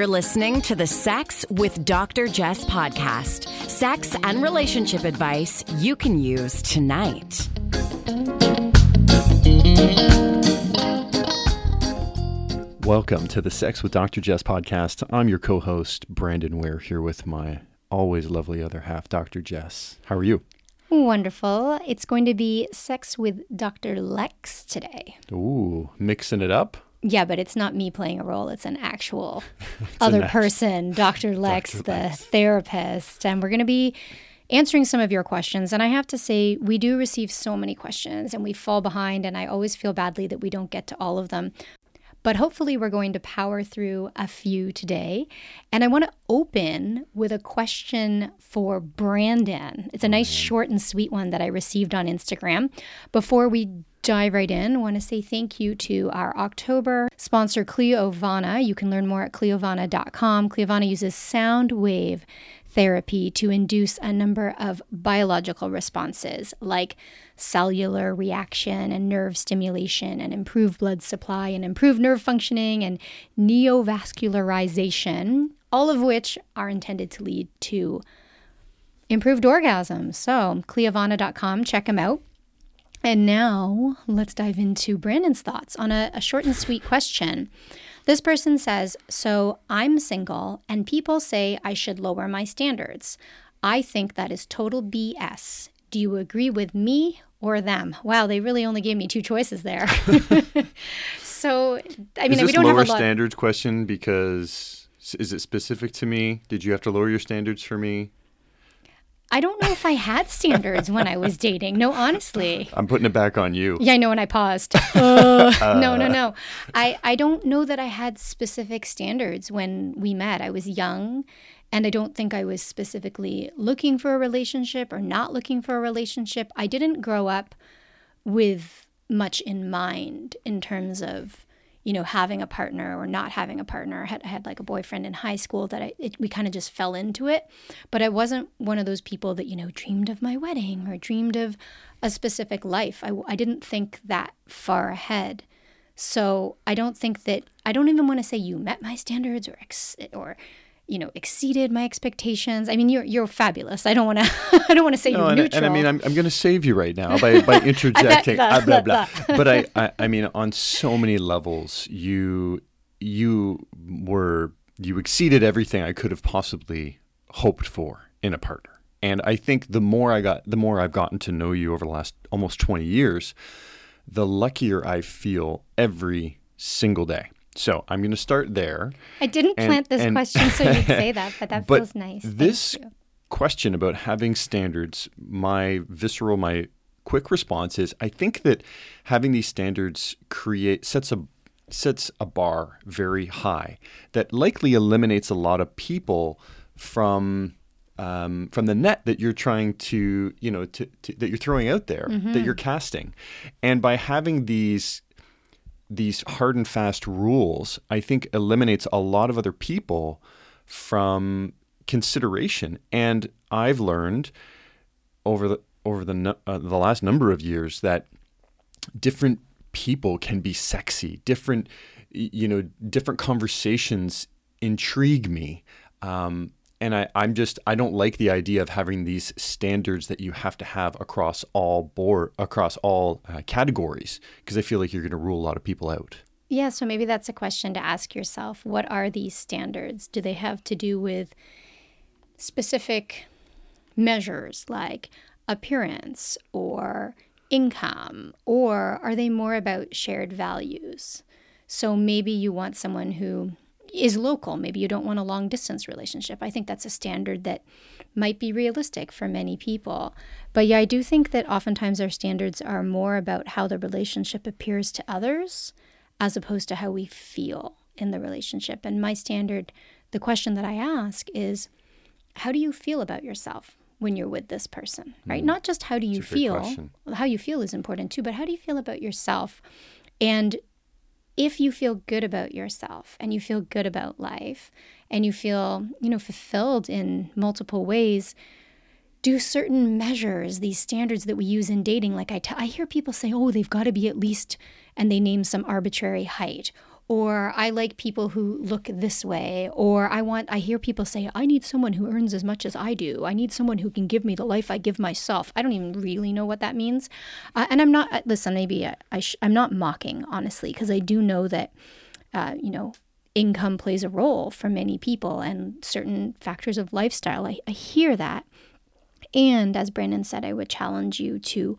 You're listening to the Sex with Dr. Jess podcast. Sex and relationship advice you can use tonight. Welcome to the Sex with Dr. Jess podcast. I'm your co host, Brandon Ware, here with my always lovely other half, Dr. Jess. How are you? Wonderful. It's going to be sex with Dr. Lex today. Ooh, mixing it up? Yeah, but it's not me playing a role. It's an actual it's other person, Dr. Lex, Dr. the Lex. therapist. And we're going to be answering some of your questions. And I have to say, we do receive so many questions and we fall behind. And I always feel badly that we don't get to all of them. But hopefully, we're going to power through a few today. And I want to open with a question for Brandon. It's a nice, oh, short, and sweet one that I received on Instagram. Before we dive right in, I want to say thank you to our October sponsor, Cleovana. You can learn more at cleovana.com. Cleovana uses sound wave therapy to induce a number of biological responses like cellular reaction and nerve stimulation and improve blood supply and improve nerve functioning and neovascularization, all of which are intended to lead to improved orgasms. So, cleovana.com, check them out. And now let's dive into Brandon's thoughts on a, a short and sweet question. This person says, So I'm single, and people say I should lower my standards. I think that is total BS. Do you agree with me or them? Wow, they really only gave me two choices there. so, I mean, we don't lower have a lot. standards question because is it specific to me? Did you have to lower your standards for me? I don't know if I had standards when I was dating. No, honestly. I'm putting it back on you. Yeah, I know when I paused. Uh, no, no, no. I, I don't know that I had specific standards when we met. I was young and I don't think I was specifically looking for a relationship or not looking for a relationship. I didn't grow up with much in mind in terms of you know, having a partner or not having a partner. I had, I had like a boyfriend in high school that I, it, we kind of just fell into it. But I wasn't one of those people that, you know, dreamed of my wedding or dreamed of a specific life. I, I didn't think that far ahead. So I don't think that, I don't even want to say you met my standards or, ex, or, you know, exceeded my expectations. I mean, you're you're fabulous. I don't want to I don't want to say no, you're and, neutral. And I mean, I'm, I'm going to save you right now by, by interjecting. blah, blah, blah. but I, I I mean, on so many levels, you you were you exceeded everything I could have possibly hoped for in a partner. And I think the more I got, the more I've gotten to know you over the last almost 20 years, the luckier I feel every single day. So I'm going to start there. I didn't and, plant this and, question so you'd say that, but that but feels nice. This question about having standards, my visceral, my quick response is I think that having these standards create sets a sets a bar very high that likely eliminates a lot of people from um, from the net that you're trying to you know to, to, that you're throwing out there mm-hmm. that you're casting and by having these these hard and fast rules, I think eliminates a lot of other people from consideration. And I've learned over the over the uh, the last number of years that different people can be sexy. Different, you know, different conversations intrigue me. Um, and I, I'm just I don't like the idea of having these standards that you have to have across all board across all uh, categories because I feel like you're going to rule a lot of people out. Yeah, so maybe that's a question to ask yourself. What are these standards? Do they have to do with specific measures like appearance or income, or are they more about shared values? So maybe you want someone who is local. Maybe you don't want a long distance relationship. I think that's a standard that might be realistic for many people. But yeah, I do think that oftentimes our standards are more about how the relationship appears to others as opposed to how we feel in the relationship. And my standard, the question that I ask is how do you feel about yourself? when you're with this person, right? Mm. Not just how do you feel, how you feel is important too, but how do you feel about yourself? And if you feel good about yourself and you feel good about life and you feel, you know, fulfilled in multiple ways, do certain measures, these standards that we use in dating. Like I, t- I hear people say, oh, they've got to be at least, and they name some arbitrary height, or I like people who look this way, or I want, I hear people say, I need someone who earns as much as I do. I need someone who can give me the life I give myself. I don't even really know what that means. Uh, and I'm not, uh, listen, maybe I, I sh- I'm not mocking, honestly, because I do know that, uh, you know, income plays a role for many people and certain factors of lifestyle. I, I hear that. And as Brandon said, I would challenge you to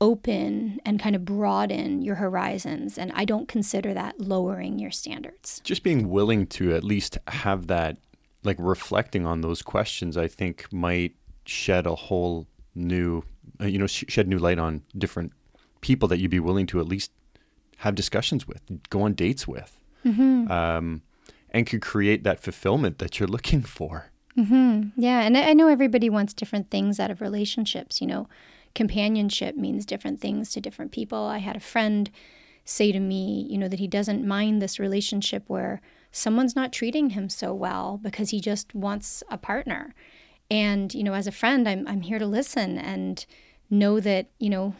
open and kind of broaden your horizons. And I don't consider that lowering your standards. Just being willing to at least have that, like reflecting on those questions, I think might shed a whole new, uh, you know, shed new light on different people that you'd be willing to at least have discussions with, go on dates with, mm-hmm. um, and could create that fulfillment that you're looking for. Mm-hmm. Yeah. And I know everybody wants different things out of relationships, you know companionship means different things to different people. I had a friend say to me, you know, that he doesn't mind this relationship where someone's not treating him so well because he just wants a partner. And, you know, as a friend, I'm, I'm here to listen and know that, you know,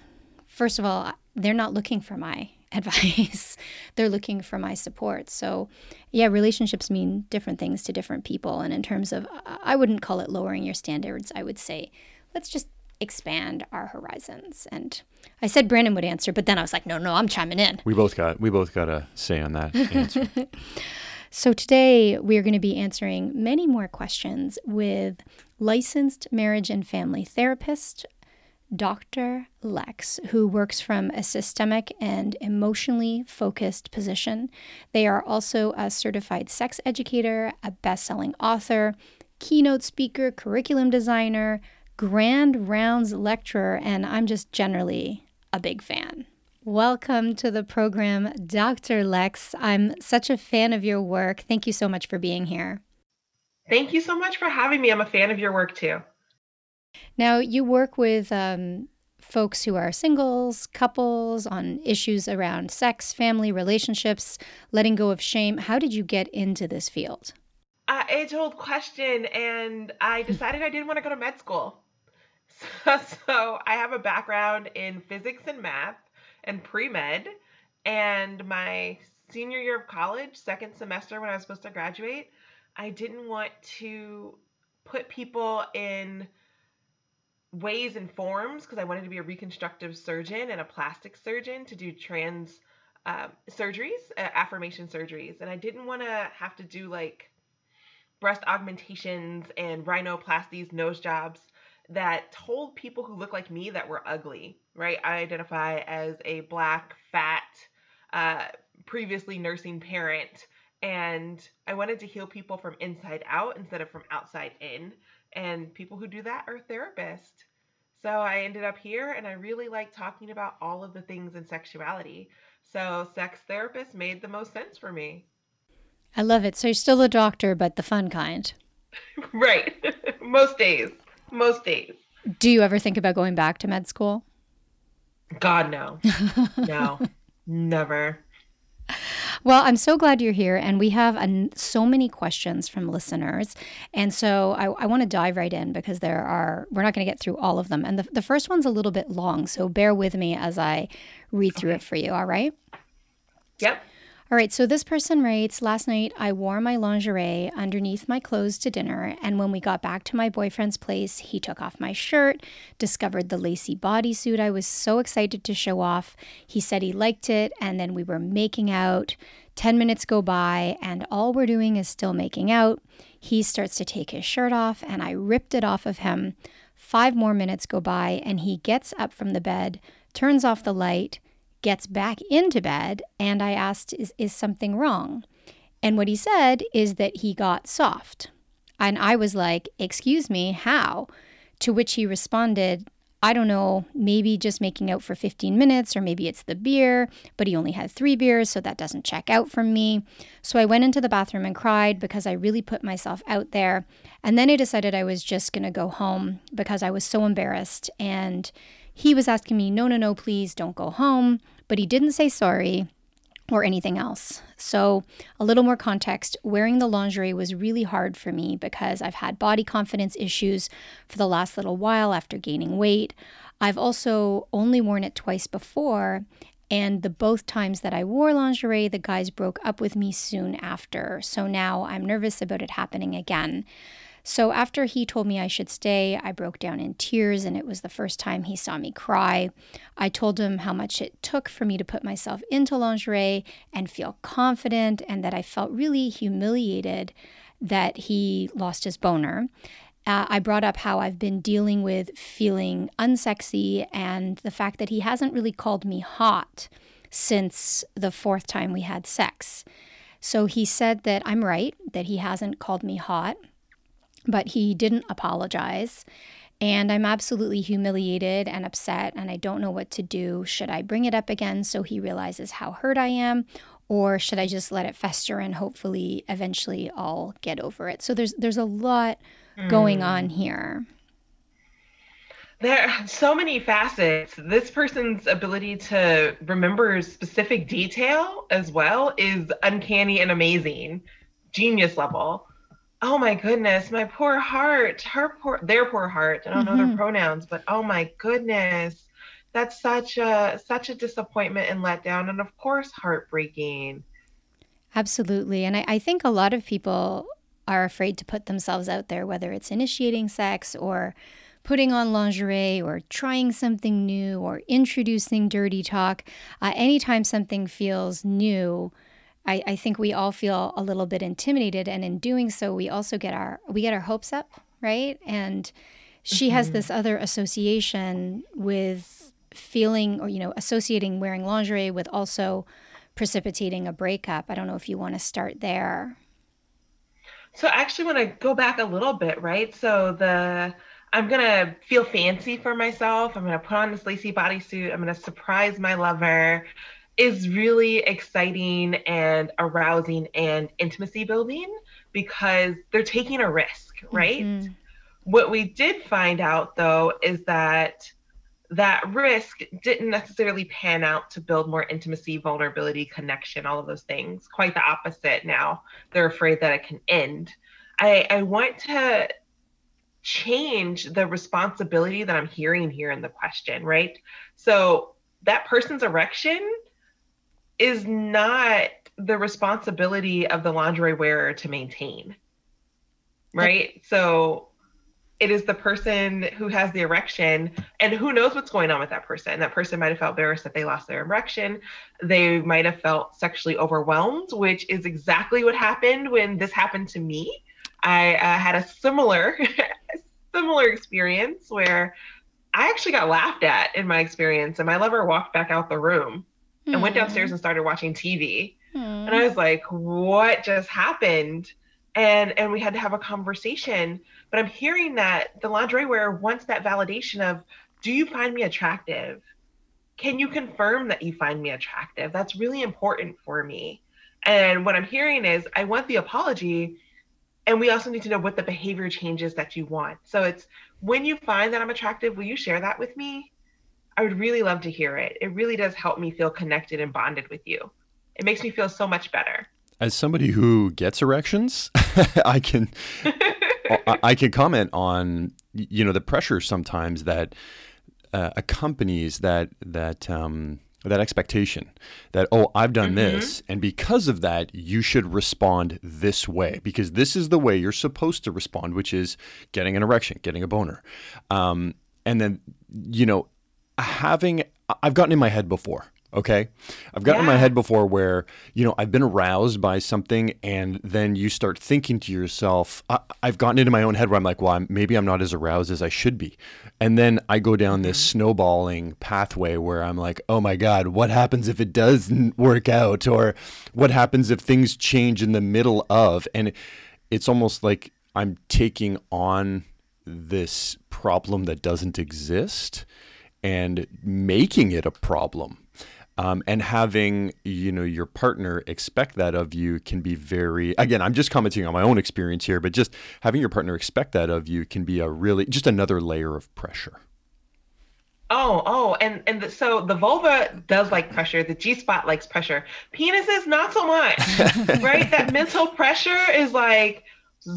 first of all, they're not looking for my advice. they're looking for my support. So, yeah, relationships mean different things to different people. And in terms of, I wouldn't call it lowering your standards. I would say, let's just expand our horizons. And I said Brandon would answer, but then I was like, no, no, I'm chiming in. We both got we both got a say on that answer. so today we're going to be answering many more questions with licensed marriage and family therapist Dr. Lex, who works from a systemic and emotionally focused position. They are also a certified sex educator, a best selling author, keynote speaker, curriculum designer, Grand Rounds lecturer, and I'm just generally a big fan. Welcome to the program, Dr. Lex. I'm such a fan of your work. Thank you so much for being here. Thank you so much for having me. I'm a fan of your work too. Now, you work with um, folks who are singles, couples on issues around sex, family, relationships, letting go of shame. How did you get into this field? Uh, age old question, and I decided I didn't want to go to med school. So, I have a background in physics and math and pre med. And my senior year of college, second semester when I was supposed to graduate, I didn't want to put people in ways and forms because I wanted to be a reconstructive surgeon and a plastic surgeon to do trans uh, surgeries, uh, affirmation surgeries. And I didn't want to have to do like breast augmentations and rhinoplasties, nose jobs that told people who look like me that were ugly, right? I identify as a black, fat, uh, previously nursing parent, and I wanted to heal people from inside out instead of from outside in. And people who do that are therapists. So I ended up here and I really like talking about all of the things in sexuality. So sex therapist made the most sense for me. I love it. So you're still a doctor, but the fun kind. right. most days most days. Do you ever think about going back to med school? God, no. no, never. Well, I'm so glad you're here, and we have an, so many questions from listeners. And so I, I want to dive right in because there are, we're not going to get through all of them. And the, the first one's a little bit long, so bear with me as I read through okay. it for you, all right? Yep. All right, so this person writes Last night I wore my lingerie underneath my clothes to dinner, and when we got back to my boyfriend's place, he took off my shirt, discovered the lacy bodysuit I was so excited to show off. He said he liked it, and then we were making out. 10 minutes go by, and all we're doing is still making out. He starts to take his shirt off, and I ripped it off of him. Five more minutes go by, and he gets up from the bed, turns off the light gets back into bed, and I asked, Is, is something wrong? And what he said is that he got soft. And I was like, Excuse me, how? To which he responded, I don't know, maybe just making out for 15 minutes, or maybe it's the beer, but he only had three beers, so that doesn't check out from me. So I went into the bathroom and cried because I really put myself out there. And then I decided I was just going to go home because I was so embarrassed. And he was asking me, no, no, no, please don't go home. But he didn't say sorry or anything else. So, a little more context wearing the lingerie was really hard for me because I've had body confidence issues for the last little while after gaining weight. I've also only worn it twice before, And the both times that I wore lingerie, the guys broke up with me soon after. So now I'm nervous about it happening again. So after he told me I should stay, I broke down in tears, and it was the first time he saw me cry. I told him how much it took for me to put myself into lingerie and feel confident, and that I felt really humiliated that he lost his boner. Uh, I brought up how I've been dealing with feeling unsexy and the fact that he hasn't really called me hot since the fourth time we had sex. So he said that I'm right, that he hasn't called me hot but he didn't apologize. And I'm absolutely humiliated and upset, and I don't know what to do. Should I bring it up again so he realizes how hurt I am? Or should I just let it fester and hopefully eventually I'll get over it? So there's there's a lot mm. going on here. There are so many facets. This person's ability to remember specific detail as well is uncanny and amazing. Genius level oh my goodness, my poor heart, her poor, their poor heart. I don't mm-hmm. know their mm-hmm. pronouns, but oh my goodness, that's such a such a disappointment and letdown, and of course, heartbreaking. Absolutely, and I, I think a lot of people are afraid to put themselves out there, whether it's initiating sex or putting on lingerie or trying something new or introducing dirty talk. Uh, anytime something feels new, I, I think we all feel a little bit intimidated and in doing so we also get our we get our hopes up right? And she mm-hmm. has this other association with feeling or you know associating wearing lingerie with also precipitating a breakup. I don't know if you want to start there. So I actually want to go back a little bit right? So the i'm gonna feel fancy for myself. I'm gonna put on this lacy bodysuit. I'm gonna surprise my lover is really exciting and arousing and intimacy building because they're taking a risk, right? Mm-hmm. What we did find out though is that that risk didn't necessarily pan out to build more intimacy, vulnerability, connection, all of those things. Quite the opposite now. They're afraid that it can end. I, I want to change the responsibility that I'm hearing here in the question, right? So that person's erection is not the responsibility of the lingerie wearer to maintain. Right? So it is the person who has the erection and who knows what's going on with that person. That person might have felt embarrassed that they lost their erection. They might have felt sexually overwhelmed, which is exactly what happened when this happened to me. I uh, had a similar similar experience where I actually got laughed at in my experience and my lover walked back out the room mm. and went downstairs and started watching TV. Mm. And I was like, what just happened? And and we had to have a conversation. But I'm hearing that the lingerie wearer wants that validation of, do you find me attractive? Can you confirm that you find me attractive? That's really important for me. And what I'm hearing is I want the apology and we also need to know what the behavior changes that you want. So it's when you find that I'm attractive, will you share that with me? I would really love to hear it. It really does help me feel connected and bonded with you. It makes me feel so much better. As somebody who gets erections, I can I can comment on you know the pressure sometimes that uh, accompanies that that um, that expectation that oh I've done mm-hmm. this and because of that you should respond this way because this is the way you're supposed to respond which is getting an erection, getting a boner, um, and then you know having I've gotten in my head before. Okay. I've gotten yeah. in my head before where, you know, I've been aroused by something and then you start thinking to yourself, I, have gotten into my own head where I'm like, well, I'm, maybe I'm not as aroused as I should be. And then I go down this mm-hmm. snowballing pathway where I'm like, oh my God, what happens if it doesn't work out? Or what happens if things change in the middle of? And it's almost like I'm taking on this problem that doesn't exist and making it a problem. Um, and having you know your partner expect that of you can be very again i'm just commenting on my own experience here but just having your partner expect that of you can be a really just another layer of pressure Oh, oh, and and the, so the vulva does like pressure. The G spot likes pressure. Penises not so much, right? That mental pressure is like,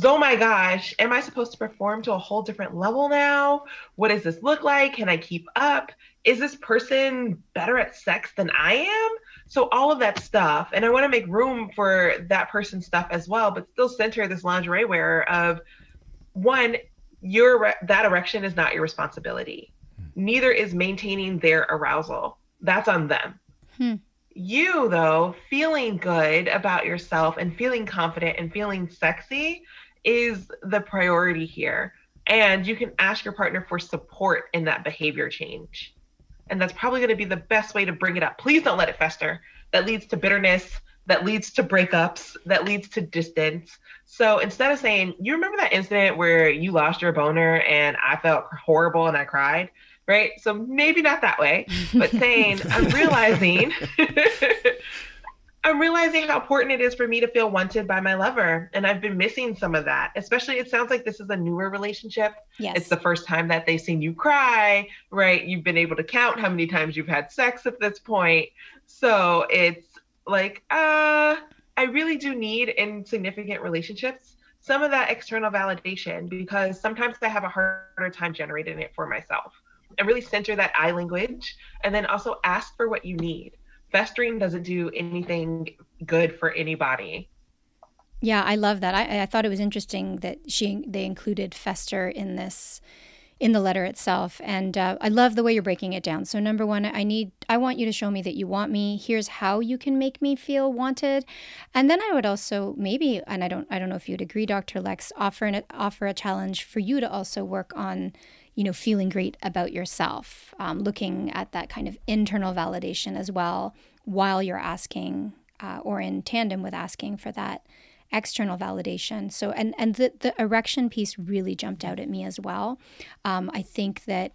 oh my gosh, am I supposed to perform to a whole different level now? What does this look like? Can I keep up? Is this person better at sex than I am? So, all of that stuff. And I want to make room for that person's stuff as well, but still center this lingerie wearer of one, your that erection is not your responsibility. Neither is maintaining their arousal. That's on them. Hmm. You, though, feeling good about yourself and feeling confident and feeling sexy is the priority here. And you can ask your partner for support in that behavior change. And that's probably going to be the best way to bring it up. Please don't let it fester. That leads to bitterness, that leads to breakups, that leads to distance. So instead of saying, you remember that incident where you lost your boner and I felt horrible and I cried? right? So maybe not that way, but saying, I'm realizing. I'm realizing how important it is for me to feel wanted by my lover. And I've been missing some of that. Especially, it sounds like this is a newer relationship. Yes. It's the first time that they've seen you cry, right? You've been able to count how many times you've had sex at this point. So it's like, uh, I really do need in significant relationships some of that external validation because sometimes I have a harder time generating it for myself and really center that I language and then also ask for what you need. Festering doesn't do anything good for anybody. Yeah, I love that. I, I thought it was interesting that she they included fester in this in the letter itself and uh, i love the way you're breaking it down so number one i need i want you to show me that you want me here's how you can make me feel wanted and then i would also maybe and i don't i don't know if you'd agree dr lex offer an offer a challenge for you to also work on you know, feeling great about yourself, um, looking at that kind of internal validation as well while you're asking uh, or in tandem with asking for that external validation. So, and and the the erection piece really jumped out at me as well. Um, I think that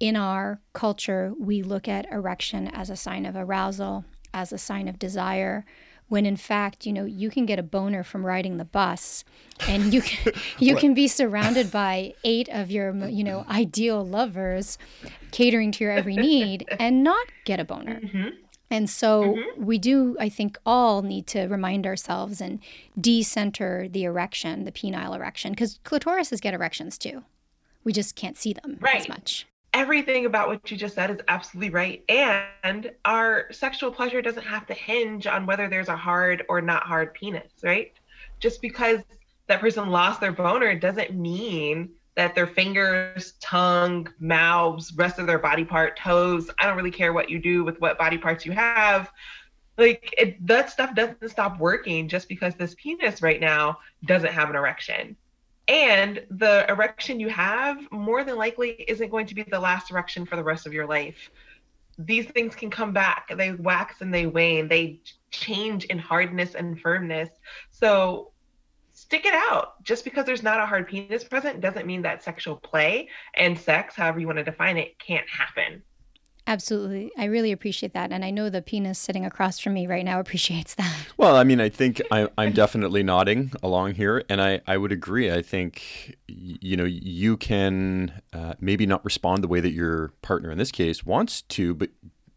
in our culture, we look at erection as a sign of arousal, as a sign of desire when in fact, you know, you can get a boner from riding the bus and you can you can be surrounded by eight of your, you know, ideal lovers catering to your every need and not get a boner. Mm-hmm. And so mm-hmm. we do, I think, all need to remind ourselves and decenter the erection, the penile erection, because clitorises get erections too. We just can't see them right. as much everything about what you just said is absolutely right. And our sexual pleasure doesn't have to hinge on whether there's a hard or not hard penis, right? Just because that person lost their boner doesn't mean that their fingers, tongue, mouths, rest of their body part, toes, I don't really care what you do with what body parts you have. Like it, that stuff doesn't stop working just because this penis right now doesn't have an erection and the erection you have more than likely isn't going to be the last erection for the rest of your life. These things can come back. They wax and they wane. They change in hardness and firmness. So stick it out. Just because there's not a hard penis present doesn't mean that sexual play and sex, however you want to define it, can't happen. Absolutely. I really appreciate that. And I know the penis sitting across from me right now appreciates that. Well, I mean, I think I, am definitely nodding along here. And I, I would agree. I think, you know, you can uh, maybe not respond the way that your partner in this case wants to. But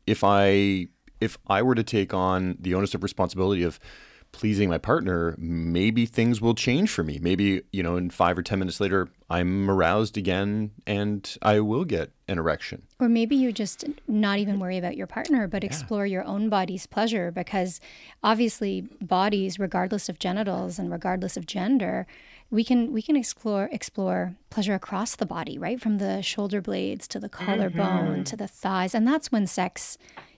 if I, if I were to take on the onus of responsibility of, pleasing my partner, maybe things will change for me. Maybe, you know, in five or 10 minutes later, I'm aroused again and I will get an erection. Or maybe you just not even worry about your partner, but explore your own body's pleasure because obviously bodies, regardless of genitals and regardless of gender, we can we can explore explore pleasure across the body, right? From the shoulder blades to the collarbone mm-hmm. to the thighs. And that's when sex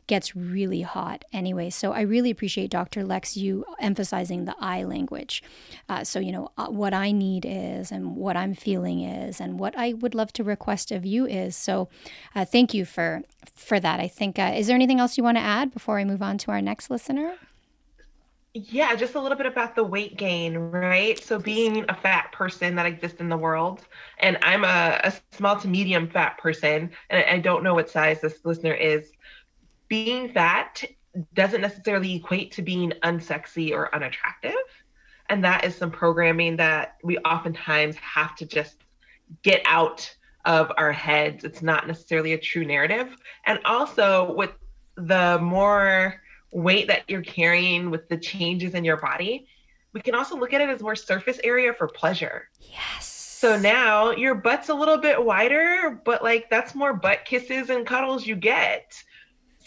gets really hot anyway. So I really appreciate Dr. Lex you emphasizing the I language. Uh, so, you know, uh, what I need is, and what I'm feeling is, and what I would love to request of you is. So, uh, thank you for for that. I think. Uh, is there anything else you want to add before I move on to our next listener? Yeah, just a little bit about the weight gain, right? So, being a fat person that exists in the world, and I'm a, a small to medium fat person, and I don't know what size this listener is being fat doesn't necessarily equate to being unsexy or unattractive. And that is some programming that we oftentimes have to just get out of our heads. It's not necessarily a true narrative. And also, with the more weight that you're carrying, with the changes in your body, we can also look at it as more surface area for pleasure. Yes. So now your butt's a little bit wider, but like that's more butt kisses and cuddles you get.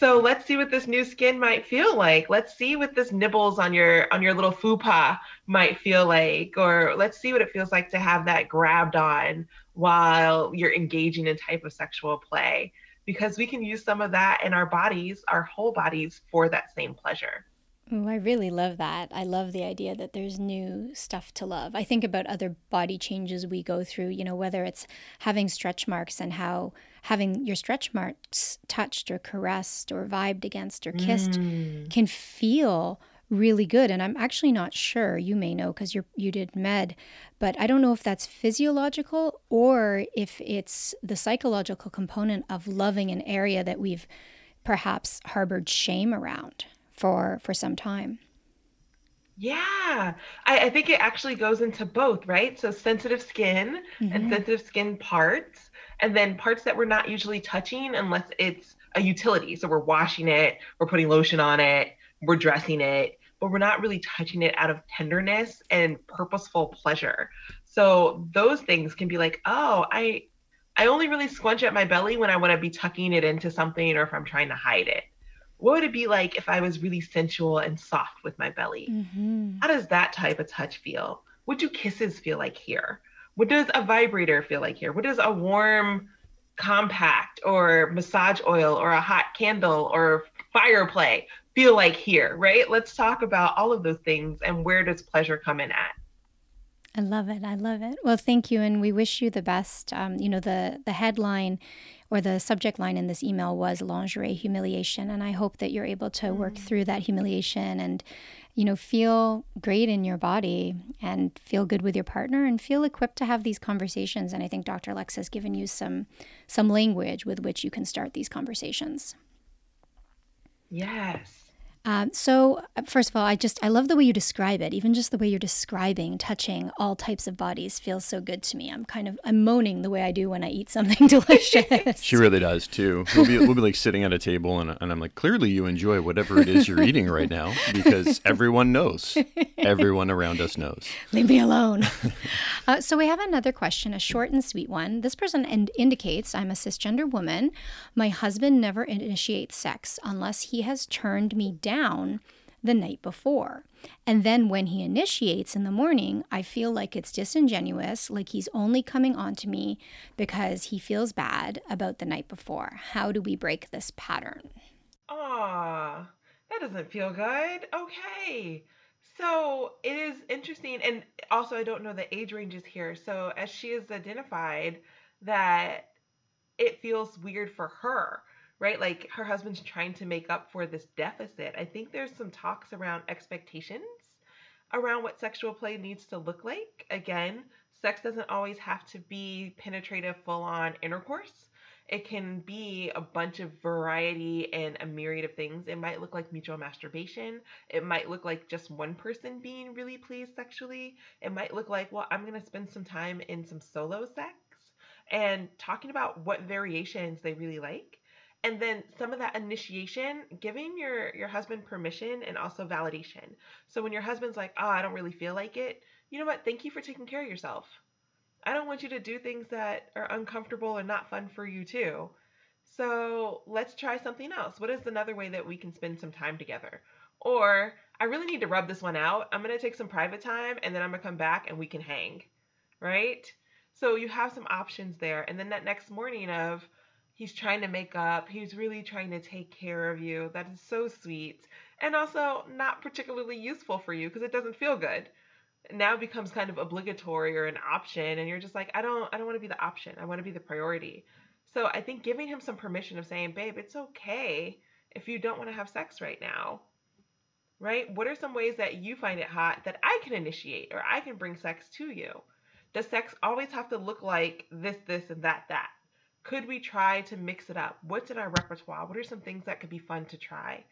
So let's see what this new skin might feel like. Let's see what this nibbles on your on your little fupa might feel like, or let's see what it feels like to have that grabbed on while you're engaging in type of sexual play. Because we can use some of that in our bodies, our whole bodies, for that same pleasure. Oh, I really love that. I love the idea that there's new stuff to love. I think about other body changes we go through, you know, whether it's having stretch marks and how having your stretch marks touched or caressed or vibed against or kissed mm. can feel really good and i'm actually not sure you may know because you you did med but i don't know if that's physiological or if it's the psychological component of loving an area that we've perhaps harbored shame around for for some time. Yeah, I, I think it actually goes into both, right? So sensitive skin mm-hmm. and sensitive skin parts, and then parts that we're not usually touching unless it's a utility. So we're washing it, we're putting lotion on it, we're dressing it, but we're not really touching it out of tenderness and purposeful pleasure. So those things can be like, oh, I I only really squinch at my belly when I want to be tucking it into something or if I'm trying to hide it what would it be like if I was really sensual and soft with my belly? Mm-hmm. How does that type of touch feel? What do kisses feel like here? What does a vibrator feel like here? What does a warm compact or massage oil or a hot candle or fire play feel like here, right? Let's talk about all of those things and where does pleasure come in at? I love it. I love it. Well, thank you, and we wish you the best. Um, you know, the the headline or the subject line in this email was lingerie humiliation, and I hope that you're able to work mm. through that humiliation and, you know, feel great in your body and feel good with your partner and feel equipped to have these conversations. And I think Dr. Lex has given you some some language with which you can start these conversations. Yes. Um, so, uh, first of all, I just I love the way you describe it. Even just the way you're describing touching all types of bodies feels so good to me. I'm kind of I'm moaning the way I do when I eat something delicious. she really does too. We'll be we'll be like sitting at a table and, and I'm like, clearly you enjoy whatever it is you're eating right now because everyone knows. Everyone around us knows. Leave me alone. uh, so we have another question, a short and sweet one. This person in- indicates I'm a cisgender woman. My husband never initiates sex unless he has turned me down down the night before. And then when he initiates in the morning, I feel like it's disingenuous, like he's only coming on to me because he feels bad about the night before. How do we break this pattern? Ah, that doesn't feel good. Okay. So it is interesting. And also, I don't know the age ranges here. So, as she has identified that it feels weird for her right? Like her husband's trying to make up for this deficit. I think there's some talks around expectations around what sexual play needs to look like. Again, sex doesn't always have to be penetrative, full on intercourse. It can be a bunch of variety and a myriad of things. It might look like mutual masturbation. It might look like just one person being really pleased sexually. It might look like, well, I'm going to spend some time in some solo sex and talking about what variations they really like and then some of that initiation giving your your husband permission and also validation. So when your husband's like oh i don't really feel like it you know what? Thank you for taking care of yourself. I don't want you to do things that are uncomfortable or not fun for you too. So let's try something else. What is another way that we can spend some time together? Or i really need to rub this one out. I'm going to take some private time and then i'm going to come back and we can hang. Right? So you have some options there. And then that next morning of he's trying to make up. He's really trying to take care of you. That is so sweet. And also not particularly useful for you because it doesn't feel good. Now it becomes kind of obligatory or an option and you're just like, I don't I don't want to be the option. I want to be the priority. So I think giving him some permission of saying, "Babe, it's okay if you don't want to have sex right now." Right? What are some ways that you find it hot that I can initiate or I can bring sex to you? Does sex always have to look like this, this, and that, that? Could we try to mix it up? What's in our repertoire? What are some things that could be fun to try?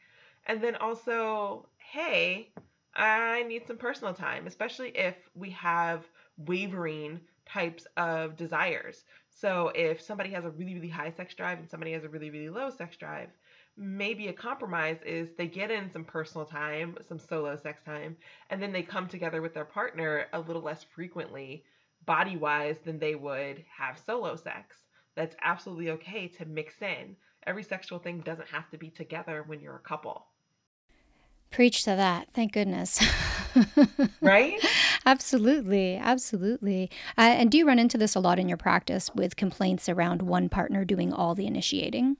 And then also, hey, I need some personal time, especially if we have wavering types of desires. So if somebody has a really, really high sex drive and somebody has a really, really low sex drive, maybe a compromise is they get in some personal time, some solo sex time, and then they come together with their partner a little less frequently, body wise, than they would have solo sex. That's absolutely okay to mix in. Every sexual thing doesn't have to be together when you're a couple. Preach to that. Thank goodness. right? absolutely. Absolutely. Uh, and do you run into this a lot in your practice with complaints around one partner doing all the initiating?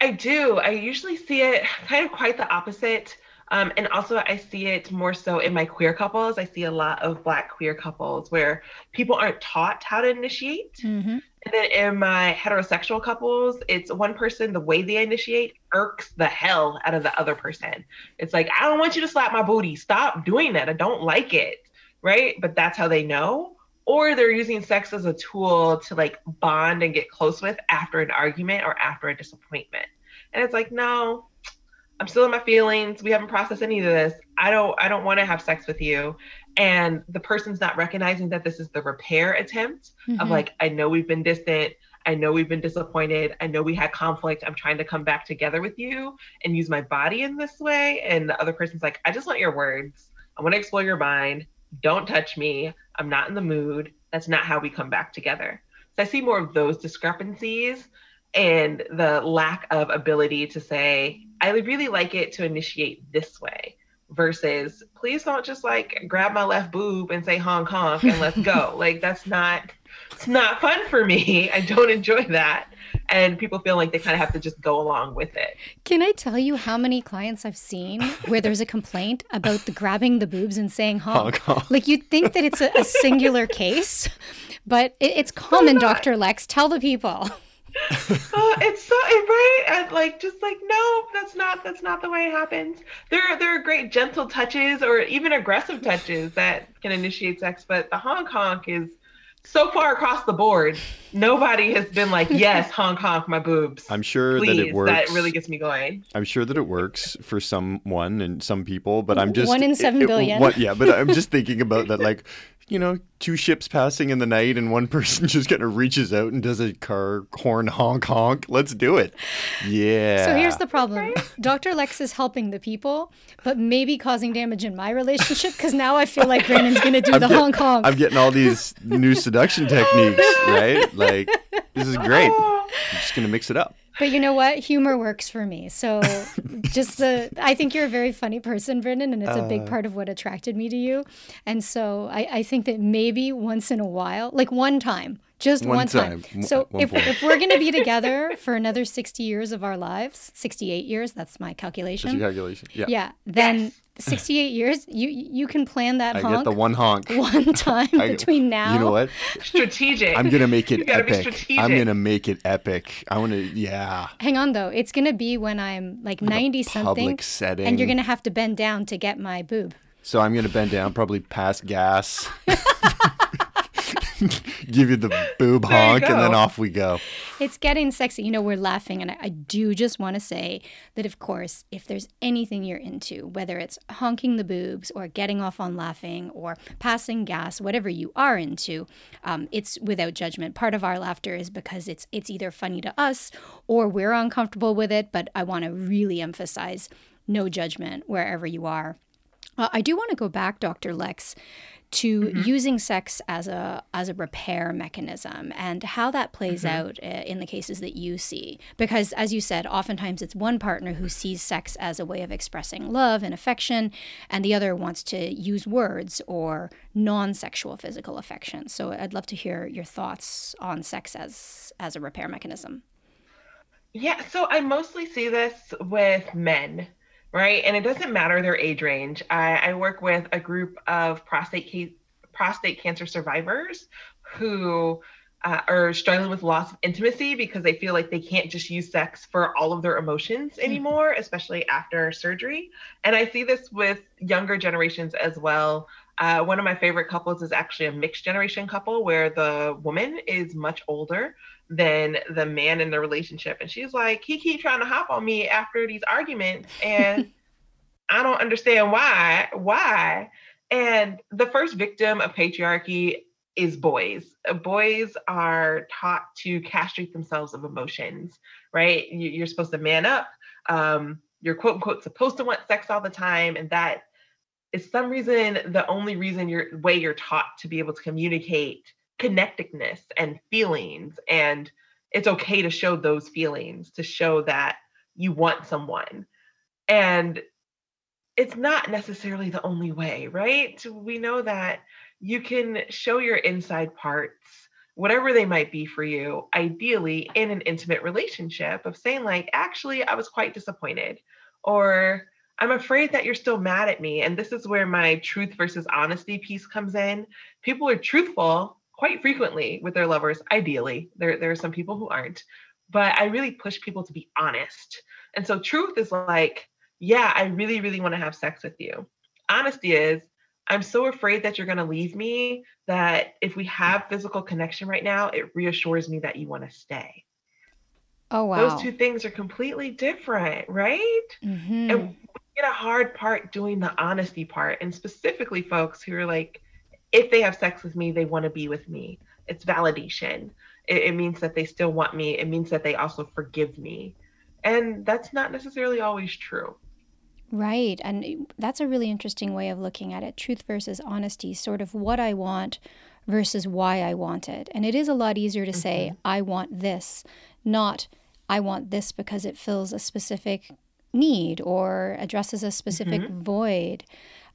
I do. I usually see it kind of quite the opposite. Um, and also, I see it more so in my queer couples. I see a lot of Black queer couples where people aren't taught how to initiate. Mm-hmm. Then in my heterosexual couples, it's one person, the way they initiate irks the hell out of the other person. It's like, I don't want you to slap my booty. Stop doing that. I don't like it. Right. But that's how they know. Or they're using sex as a tool to like bond and get close with after an argument or after a disappointment. And it's like, no, I'm still in my feelings. We haven't processed any of this. I don't I don't want to have sex with you. And the person's not recognizing that this is the repair attempt mm-hmm. of like, I know we've been distant. I know we've been disappointed. I know we had conflict. I'm trying to come back together with you and use my body in this way. And the other person's like, I just want your words. I want to explore your mind. Don't touch me. I'm not in the mood. That's not how we come back together. So I see more of those discrepancies and the lack of ability to say, I would really like it to initiate this way versus please don't just like grab my left boob and say honk honk and let's go. like that's not it's not fun for me. I don't enjoy that. And people feel like they kind of have to just go along with it. Can I tell you how many clients I've seen where there's a complaint about the grabbing the boobs and saying honk? honk, honk. Like you'd think that it's a, a singular case, but it, it's common, Dr. Lex. Tell the people. Uh, it's so right? And like just like no that's not that's not the way it happens. There are there are great gentle touches or even aggressive touches that can initiate sex but the honk honk is so far across the board nobody has been like yes honk honk my boobs. I'm sure Please. that it works that really gets me going. I'm sure that it works for someone and some people but i'm just one in seven it, billion. It, yeah but i'm just thinking about that like you know, two ships passing in the night and one person just kind of reaches out and does a car horn honk honk. Let's do it. Yeah. So here's the problem Dr. Lex is helping the people, but maybe causing damage in my relationship because now I feel like Brandon's going to do I'm the get, honk honk. I'm getting all these new seduction oh, techniques, right? Like, this is great. I'm just going to mix it up. But you know what? Humor works for me. So just the I think you're a very funny person, Brandon, and it's a big uh. part of what attracted me to you. And so I, I think that maybe once in a while, like one time, just one, one time. time. So one if, if we're going to be together for another 60 years of our lives, 68 years, that's my calculation. That's your calculation. Yeah. Yeah. Then 68 years, you you can plan that I honk. get the one honk. One time I, between now. You know what? Strategic. I'm going to make it epic. I'm going to make it epic. I want to, yeah. Hang on though. It's going to be when I'm like, like 90 something. setting. And you're going to have to bend down to get my boob. So I'm going to bend down, probably pass gas. give you the boob honk, and then off we go. It's getting sexy. You know, we're laughing, and I, I do just want to say that, of course, if there's anything you're into, whether it's honking the boobs or getting off on laughing or passing gas, whatever you are into, um, it's without judgment. Part of our laughter is because it's it's either funny to us or we're uncomfortable with it. But I want to really emphasize no judgment wherever you are. Uh, I do want to go back, Dr. Lex, to mm-hmm. using sex as a as a repair mechanism and how that plays mm-hmm. out uh, in the cases that you see because as you said oftentimes it's one partner who sees sex as a way of expressing love and affection and the other wants to use words or non-sexual physical affection so I'd love to hear your thoughts on sex as as a repair mechanism yeah so I mostly see this with men right? And it doesn't matter their age range. I, I work with a group of prostate ca- prostate cancer survivors who uh, are struggling with loss of intimacy because they feel like they can't just use sex for all of their emotions mm-hmm. anymore, mm-hmm. especially after surgery. And I see this with younger generations as well. Uh, one of my favorite couples is actually a mixed generation couple where the woman is much older than the man in the relationship. And she's like, he keep trying to hop on me after these arguments. And I don't understand why. Why? And the first victim of patriarchy is boys. Boys are taught to castrate themselves of emotions, right? You're supposed to man up. Um, you're quote unquote supposed to want sex all the time, and that is some reason the only reason you're way you're taught to be able to communicate connectedness and feelings and it's okay to show those feelings to show that you want someone and it's not necessarily the only way right we know that you can show your inside parts whatever they might be for you ideally in an intimate relationship of saying like actually i was quite disappointed or I'm afraid that you're still mad at me. And this is where my truth versus honesty piece comes in. People are truthful quite frequently with their lovers, ideally. There, there are some people who aren't, but I really push people to be honest. And so truth is like, yeah, I really, really want to have sex with you. Honesty is, I'm so afraid that you're going to leave me that if we have physical connection right now, it reassures me that you want to stay. Oh, wow. Those two things are completely different, right? Mm-hmm. And we get a hard part doing the honesty part. And specifically, folks who are like, if they have sex with me, they want to be with me. It's validation. It, it means that they still want me. It means that they also forgive me. And that's not necessarily always true. Right. And that's a really interesting way of looking at it truth versus honesty, sort of what I want versus why I want it. And it is a lot easier to mm-hmm. say, I want this, not I want this because it fills a specific need or addresses a specific mm-hmm. void.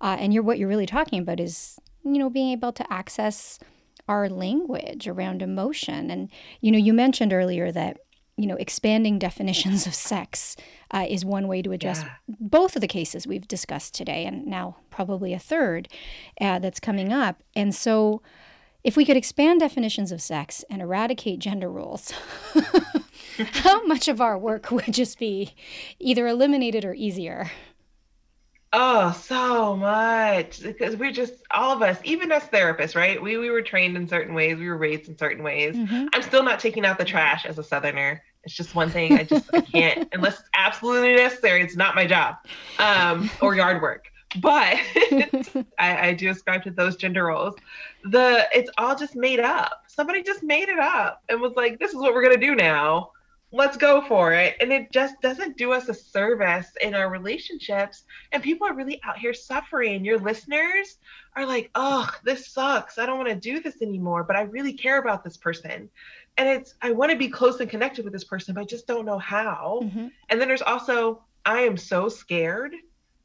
Uh, and you're what you're really talking about is, you know, being able to access our language around emotion. And, you know, you mentioned earlier that, you know, expanding definitions of sex uh, is one way to address yeah. both of the cases we've discussed today, and now probably a third uh, that's coming up. And so, if we could expand definitions of sex and eradicate gender roles, how much of our work would just be either eliminated or easier? Oh, so much. Because we're just all of us, even as therapists, right? We we were trained in certain ways, we were raised in certain ways. Mm-hmm. I'm still not taking out the trash as a southerner. It's just one thing I just I can't unless it's absolutely necessary. It's not my job. Um, or yard work. But I, I do ascribe to those gender roles. The it's all just made up. Somebody just made it up and was like, this is what we're gonna do now let's go for it. And it just doesn't do us a service in our relationships. And people are really out here suffering. Your listeners are like, oh, this sucks. I don't want to do this anymore, but I really care about this person. And it's, I want to be close and connected with this person, but I just don't know how. Mm-hmm. And then there's also, I am so scared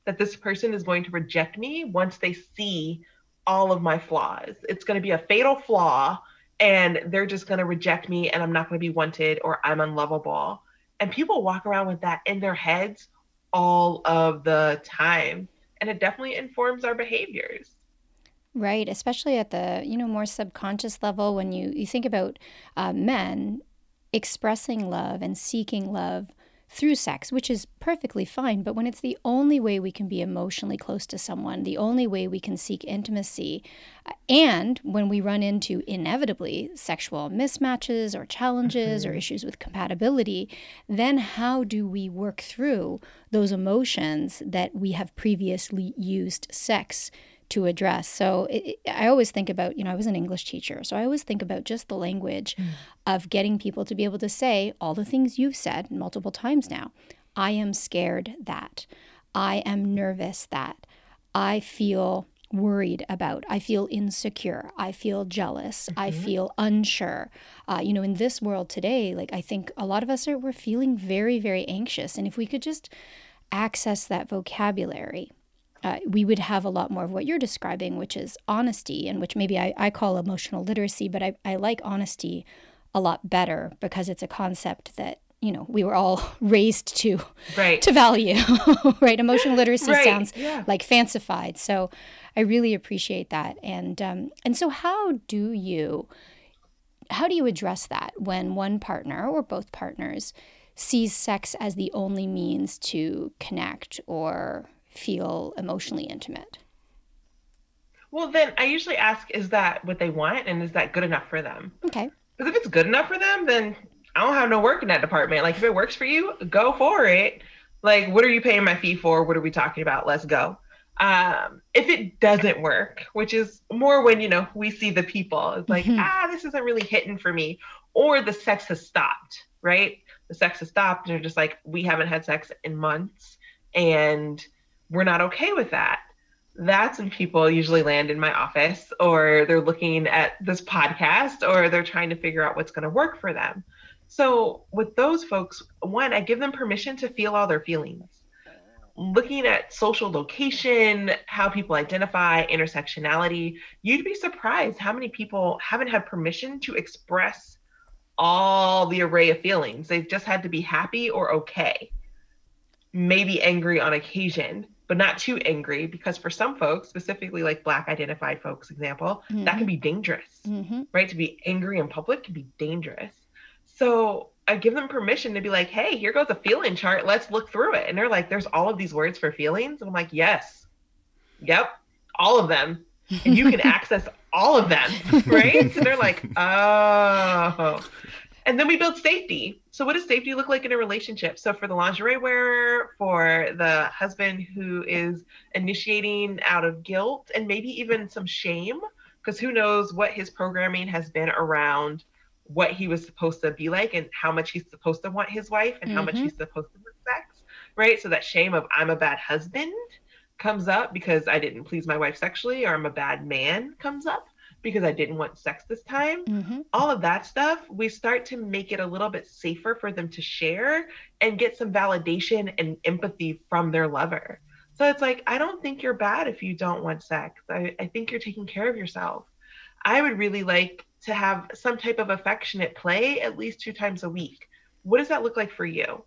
that this person is going to reject me once they see all of my flaws. It's going to be a fatal flaw and they're just going to reject me and I'm not going to be wanted or I'm unlovable. And people walk around with that in their heads all of the time. And it definitely informs our behaviors. Right, especially at the you know more subconscious level when you you think about uh, men expressing love and seeking love through sex, which is perfectly fine. But when it's the only way we can be emotionally close to someone, the only way we can seek intimacy, uh, and when we run into inevitably sexual mismatches or challenges mm-hmm. or issues with compatibility, then how do we work through those emotions that we have previously used sex? To address. So it, I always think about, you know, I was an English teacher. So I always think about just the language mm. of getting people to be able to say all the things you've said multiple times now. I am scared that. I am nervous that. I feel worried about. I feel insecure. I feel jealous. Mm-hmm. I feel unsure. Uh, you know, in this world today, like I think a lot of us are we're feeling very, very anxious. And if we could just access that vocabulary uh, we would have a lot more of what you're describing, which is honesty, and which maybe I, I call emotional literacy, but I, I like honesty a lot better because it's a concept that you know we were all raised to right. to value right emotional literacy right. sounds yeah. like fancified so i really appreciate that and um, and so how do you how do you address that when one partner or both partners sees sex as the only means to connect or feel emotionally intimate? Well, then I usually ask, is that what they want? And is that good enough for them? Okay. Because if it's good enough for them, then I don't have no work in that department. Like, if it works for you, go for it. Like, what are you paying my fee for? What are we talking about? Let's go. Um, if it doesn't work, which is more when you know we see the people, it's like mm-hmm. ah, this isn't really hitting for me, or the sex has stopped, right? The sex has stopped, and you're just like, we haven't had sex in months, and we're not okay with that. That's when people usually land in my office, or they're looking at this podcast, or they're trying to figure out what's going to work for them. So, with those folks, one, I give them permission to feel all their feelings. Looking at social location, how people identify, intersectionality, you'd be surprised how many people haven't had permission to express all the array of feelings. They've just had to be happy or okay, maybe angry on occasion, but not too angry because for some folks, specifically like Black identified folks, example, mm-hmm. that can be dangerous, mm-hmm. right? To be angry in public can be dangerous. So I give them permission to be like, hey, here goes a feeling chart. Let's look through it. And they're like, there's all of these words for feelings. And I'm like, yes, yep, all of them. And you can access all of them, right? so they're like, oh. And then we build safety. So, what does safety look like in a relationship? So, for the lingerie wearer, for the husband who is initiating out of guilt and maybe even some shame, because who knows what his programming has been around what he was supposed to be like and how much he's supposed to want his wife and mm-hmm. how much mm-hmm. he's supposed to want sex, right? So that shame of I'm a bad husband comes up because I didn't please my wife sexually, or I'm a bad man comes up because I didn't want sex this time. Mm-hmm. All of that stuff, we start to make it a little bit safer for them to share and get some validation and empathy from their lover. So it's like, I don't think you're bad if you don't want sex. I, I think you're taking care of yourself. I would really like to have some type of affectionate play at least two times a week. What does that look like for you?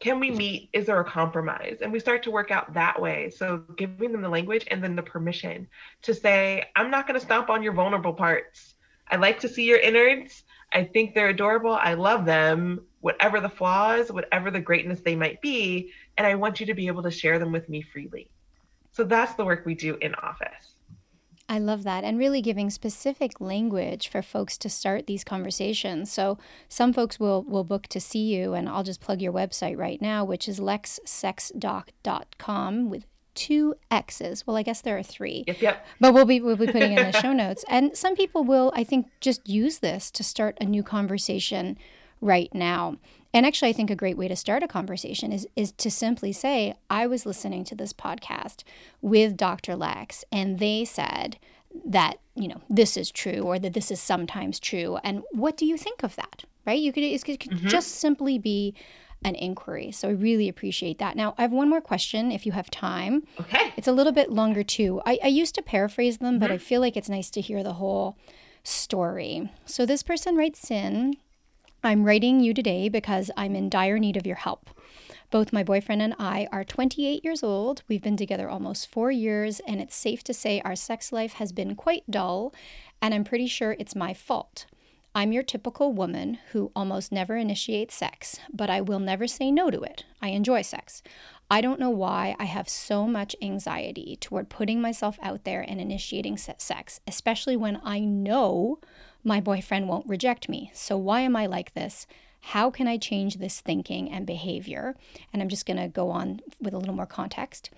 Can we meet? Is there a compromise? And we start to work out that way. So giving them the language and then the permission to say, I'm not going to stomp on your vulnerable parts. I like to see your innards. I think they're adorable. I love them, whatever the flaws, whatever the greatness they might be. And I want you to be able to share them with me freely. So that's the work we do in office. I love that. And really giving specific language for folks to start these conversations. So some folks will will book to see you and I'll just plug your website right now, which is lexxsexdoc.com with two X's. Well, I guess there are three. Yep, yep. But we'll be we'll be putting in the show notes. And some people will, I think, just use this to start a new conversation right now. And actually, I think a great way to start a conversation is is to simply say, "I was listening to this podcast with Dr. Lex, and they said that you know this is true, or that this is sometimes true. And what do you think of that? Right? You could it could mm-hmm. just simply be an inquiry. So I really appreciate that. Now, I have one more question if you have time. Okay. It's a little bit longer too. I, I used to paraphrase them, mm-hmm. but I feel like it's nice to hear the whole story. So this person writes in I'm writing you today because I'm in dire need of your help. Both my boyfriend and I are 28 years old. We've been together almost four years, and it's safe to say our sex life has been quite dull, and I'm pretty sure it's my fault. I'm your typical woman who almost never initiates sex, but I will never say no to it. I enjoy sex. I don't know why I have so much anxiety toward putting myself out there and initiating sex, especially when I know my boyfriend won't reject me. So, why am I like this? How can I change this thinking and behavior? And I'm just going to go on with a little more context.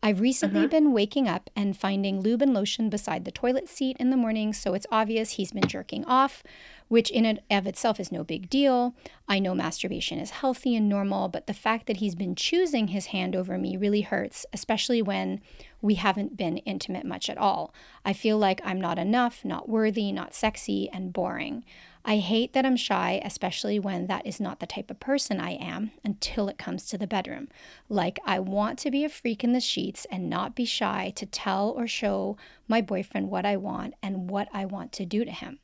I've recently uh-huh. been waking up and finding lube and lotion beside the toilet seat in the morning, so it's obvious he's been jerking off, which in and of itself is no big deal. I know masturbation is healthy and normal, but the fact that he's been choosing his hand over me really hurts, especially when we haven't been intimate much at all. I feel like I'm not enough, not worthy, not sexy, and boring. I hate that I'm shy, especially when that is not the type of person I am until it comes to the bedroom. Like, I want to be a freak in the sheets and not be shy to tell or show my boyfriend what I want and what I want to do to him.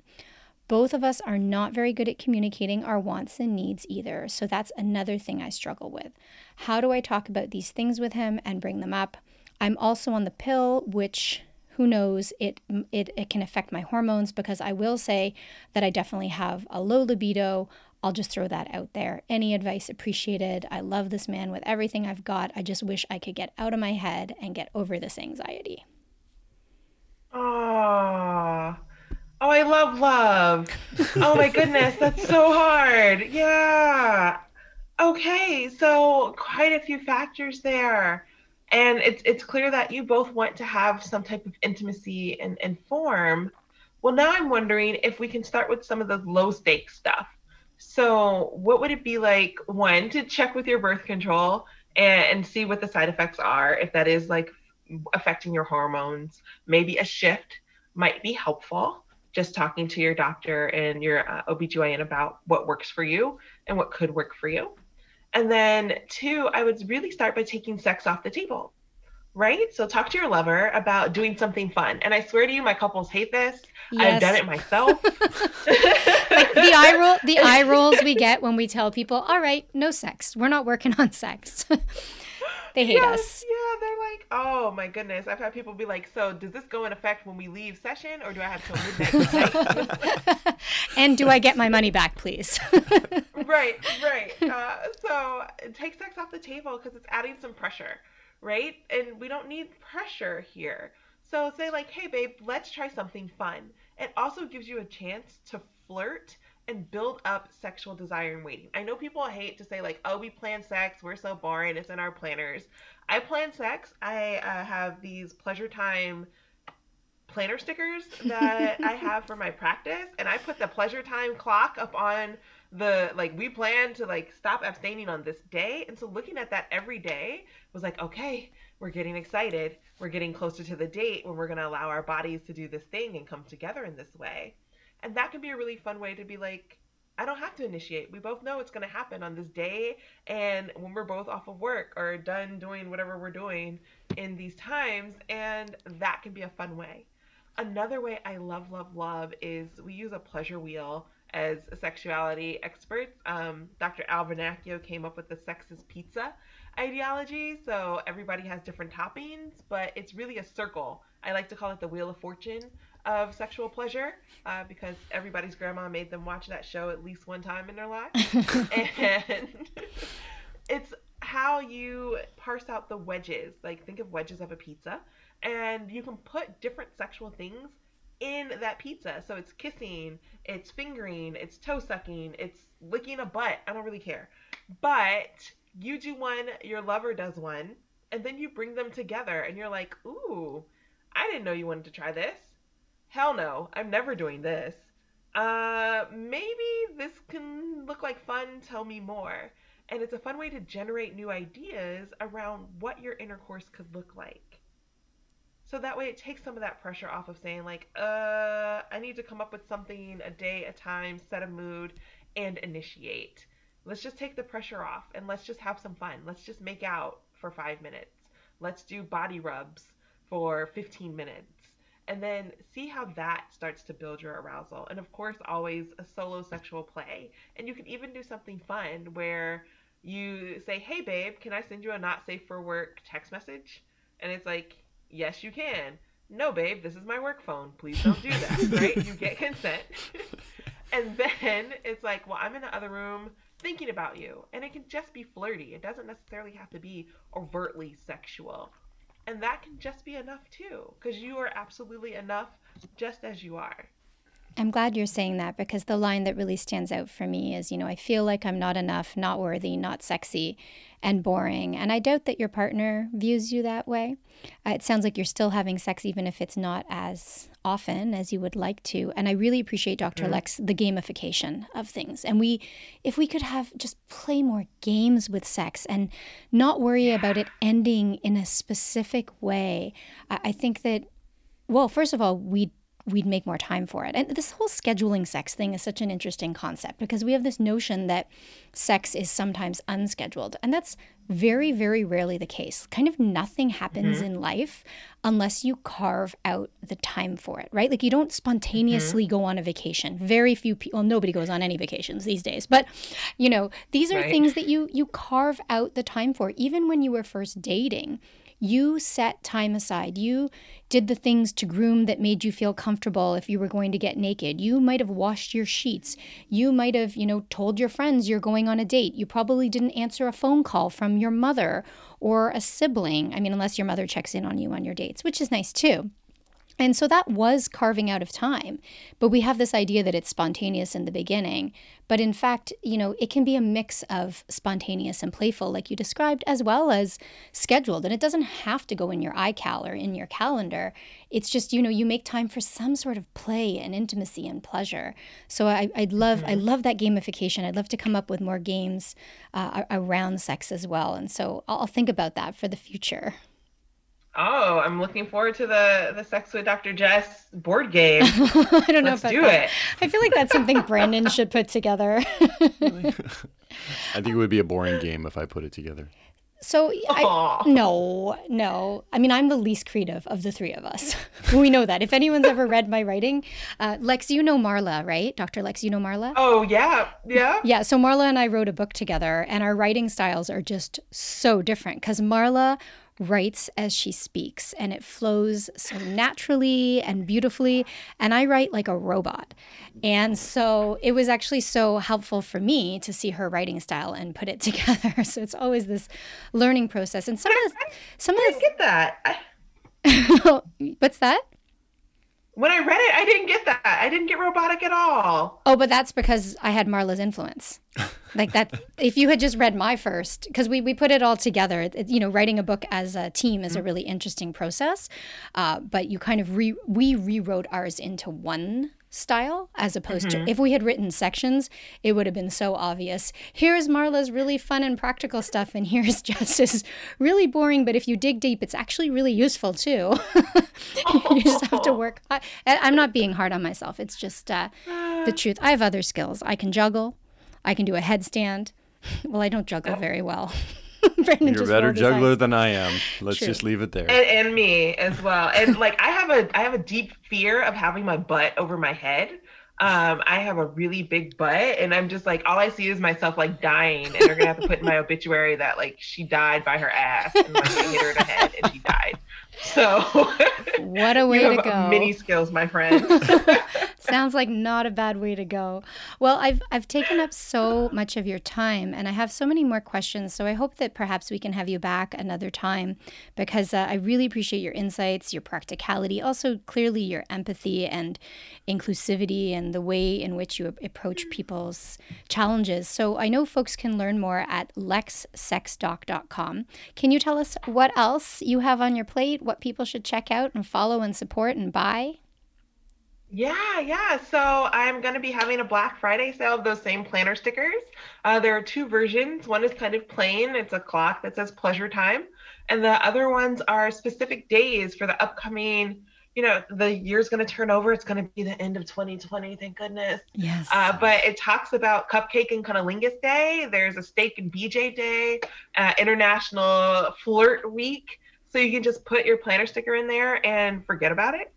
Both of us are not very good at communicating our wants and needs either, so that's another thing I struggle with. How do I talk about these things with him and bring them up? I'm also on the pill, which who knows it, it it can affect my hormones because i will say that i definitely have a low libido. I'll just throw that out there. Any advice appreciated. I love this man with everything i've got. I just wish i could get out of my head and get over this anxiety. Oh oh i love love. Oh my goodness that's so hard. Yeah. Okay so quite a few factors there And it's it's clear that you both want to have some type of intimacy and, and form. Well, now I'm wondering if we can start with some of the low stakes stuff. So, what would it be like, one, to check with your birth control and, and see what the side effects are, if that is like affecting your hormones? Maybe a shift might be helpful. Just talking to your doctor and your uh, OBGYN about what works for you and what could work for you. And then, two, I would really start by taking sex off the table, right? So, talk to your lover about doing something fun. And I swear to you, my couples hate this. Yes. I've done it myself. like the eye roll, the eye rolls we get when we tell people, "All right, no sex. We're not working on sex." they hate yes, us. Yeah, they're like, "Oh my goodness." I've had people be like, "So, does this go in effect when we leave session, or do I have till midnight?" and do I get my money back, please? right, right. Uh, so, take sex off the table because it's adding some pressure, right? And we don't need pressure here. So say like, hey babe, let's try something fun. It also gives you a chance to flirt and build up sexual desire and waiting. I know people hate to say like, oh, we plan sex, we're so boring, it's in our planners. I plan sex. I uh, have these pleasure time planner stickers that I have for my practice, and I put the pleasure time clock up on the like we plan to like stop abstaining on this day and so looking at that every day was like okay we're getting excited we're getting closer to the date when we're going to allow our bodies to do this thing and come together in this way and that can be a really fun way to be like I don't have to initiate. We both know it's going to happen on this day and when we're both off of work or done doing whatever we're doing in these times. And that can be a fun way. Another way I love, love, love is we use a pleasure wheel as sexuality experts. Um, Dr. Al Vernacchio came up with the sex is pizza ideology. So everybody has different toppings, but it's really a circle. I like to call it the Wheel of Fortune of sexual pleasure uh, because everybody's grandma made them watch that show at least one time in their life. and it's how you parse out the wedges. Like, think of wedges of a pizza. And you can put different sexual things in that pizza. So it's kissing, it's fingering, it's toe sucking, it's licking a butt. I don't really care. But you do one, your lover does one, and then you bring them together and you're like, ooh, I didn't know you wanted to try this. Hell no, I'm never doing this. Uh, maybe this can look like fun. Tell me more. And it's a fun way to generate new ideas around what your intercourse could look like. So that way it takes some of that pressure off of saying, like, uh, I need to come up with something a day, a time, set a mood, and initiate. Let's just take the pressure off and let's just have some fun. Let's just make out for five minutes. Let's do body rubs for 15 minutes. And then see how that starts to build your arousal. And of course, always a solo sexual play. And you can even do something fun where you say, Hey, babe, can I send you a not safe for work text message? And it's like, Yes, you can. No, babe, this is my work phone. Please don't do that, right? You get consent. and then it's like, Well, I'm in the other room thinking about you. And it can just be flirty. It doesn't necessarily have to be overtly sexual. And that can just be enough too, because you are absolutely enough just as you are. I'm glad you're saying that because the line that really stands out for me is, you know, I feel like I'm not enough, not worthy, not sexy, and boring. And I doubt that your partner views you that way. Uh, it sounds like you're still having sex, even if it's not as often as you would like to. And I really appreciate Dr. Mm. Lex the gamification of things. And we, if we could have just play more games with sex and not worry yeah. about it ending in a specific way, I, I think that well, first of all, we we'd make more time for it. And this whole scheduling sex thing is such an interesting concept because we have this notion that sex is sometimes unscheduled. And that's very, very rarely the case. Kind of nothing happens mm-hmm. in life unless you carve out the time for it, right? Like you don't spontaneously mm-hmm. go on a vacation. Very few people, well, nobody goes on any vacations these days. But, you know, these are right. things that you you carve out the time for. Even when you were first dating, you set time aside. You did the things to groom that made you feel comfortable if you were going to get naked. You might have washed your sheets. You might have, you know, told your friends you're going on a date. You probably didn't answer a phone call from your mother or a sibling. I mean, unless your mother checks in on you on your dates, which is nice too. And so that was carving out of time. But we have this idea that it's spontaneous in the beginning. But in fact, you know, it can be a mix of spontaneous and playful, like you described, as well as scheduled. And it doesn't have to go in your iCal or in your calendar. It's just, you know, you make time for some sort of play and intimacy and pleasure. So I, I'd love, I love that gamification. I'd love to come up with more games uh, around sex as well. And so I'll think about that for the future. Oh, I'm looking forward to the the Sex with Dr. Jess board game. I don't Let's know about do that. it. I feel like that's something Brandon should put together. I think it would be a boring game if I put it together. So I, no, no. I mean, I'm the least creative of the three of us. we know that. If anyone's ever read my writing, uh, Lex, you know Marla, right? Dr. Lex, you know Marla? Oh yeah, yeah. Yeah, so Marla and I wrote a book together, and our writing styles are just so different because Marla writes as she speaks and it flows so naturally and beautifully. And I write like a robot. And so it was actually so helpful for me to see her writing style and put it together. So it's always this learning process. And some of the, some I of didn't get that. I, what's that? When I read it, I didn't get that. I didn't get robotic at all. Oh, but that's because I had Marla's influence. Like that, if you had just read my first, because we, we put it all together, it, you know, writing a book as a team is a really interesting process. Uh, but you kind of re, we rewrote ours into one style as opposed to if we had written sections, it would have been so obvious. Here's Marla's really fun and practical stuff, and here's Jess's really boring, but if you dig deep, it's actually really useful too. you just have to work. I, I'm not being hard on myself. It's just uh, the truth. I have other skills. I can juggle. I can do a headstand. Well, I don't juggle very well. Brandon You're a better juggler eyes. than I am. Let's True. just leave it there. And, and me as well. And like I have a I have a deep fear of having my butt over my head. Um, I have a really big butt, and I'm just like all I see is myself like dying, and they're gonna have to put in my obituary that like she died by her ass, and like they hit her in the head, and she died. So What a way to go. many skills, my friend. Sounds like not a bad way to go. Well, I've I've taken up so much of your time, and I have so many more questions. So I hope that perhaps we can have you back another time, because uh, I really appreciate your insights, your practicality, also clearly your empathy and inclusivity, and the way in which you approach people's challenges. So I know folks can learn more at lexxsexdoc.com. Can you tell us what else you have on your plate? What people should check out and follow and support and buy? Yeah, yeah. So I'm going to be having a Black Friday sale of those same planner stickers. Uh, there are two versions. One is kind of plain, it's a clock that says pleasure time. And the other ones are specific days for the upcoming, you know, the year's going to turn over. It's going to be the end of 2020, thank goodness. Yes. Uh, but it talks about Cupcake and Cunnilingus Day. There's a Steak and BJ Day, uh, International Flirt Week. So you can just put your planner sticker in there and forget about it.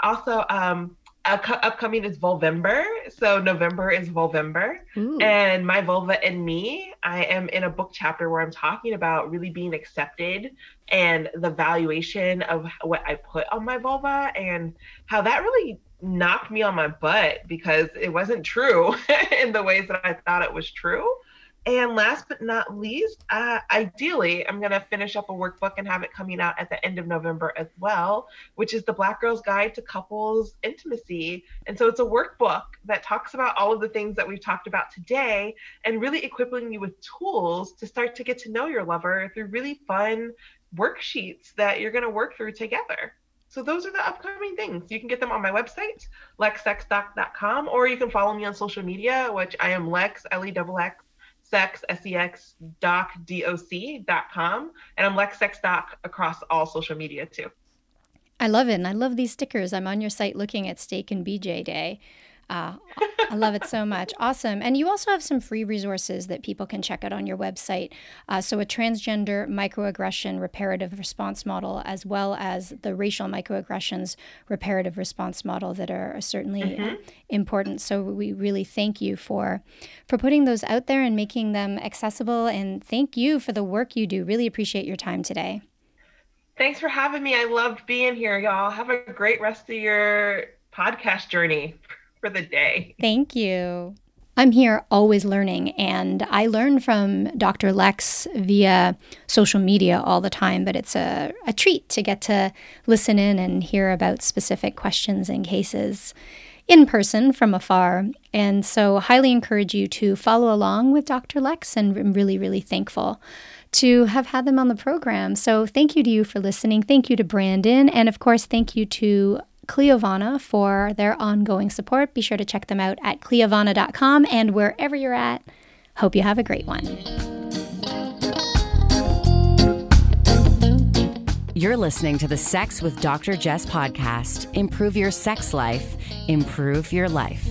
Also, um, cu- upcoming is Volvember. So November is Volvember. Ooh. And My Vulva and Me, I am in a book chapter where I'm talking about really being accepted and the valuation of what I put on my vulva and how that really knocked me on my butt because it wasn't true in the ways that I thought it was true. And last but not least, uh, ideally, I'm going to finish up a workbook and have it coming out at the end of November as well, which is the Black Girl's Guide to Couples Intimacy. And so it's a workbook that talks about all of the things that we've talked about today and really equipping you with tools to start to get to know your lover through really fun worksheets that you're going to work through together. So those are the upcoming things. You can get them on my website, lexxsexdoc.com, or you can follow me on social media, which I am Lex, L-E-X-X, sex, S-E-X, doc, D-O-C, dot com. And I'm Lex Sex Doc across all social media too. I love it. And I love these stickers. I'm on your site looking at Steak and BJ Day. Uh, I love it so much. Awesome. And you also have some free resources that people can check out on your website. Uh, so, a transgender microaggression reparative response model, as well as the racial microaggressions reparative response model, that are certainly uh, important. So, we really thank you for for putting those out there and making them accessible. And thank you for the work you do. Really appreciate your time today. Thanks for having me. I loved being here, y'all. Have a great rest of your podcast journey for the day. Thank you. I'm here always learning, and I learn from Dr. Lex via social media all the time, but it's a, a treat to get to listen in and hear about specific questions and cases in person from afar. And so, highly encourage you to follow along with Dr. Lex, and I'm really, really thankful to have had them on the program. So, thank you to you for listening. Thank you to Brandon. And of course, thank you to Cliovana for their ongoing support. Be sure to check them out at cliovana.com and wherever you're at. Hope you have a great one. You're listening to the Sex with Dr. Jess podcast. Improve your sex life, improve your life.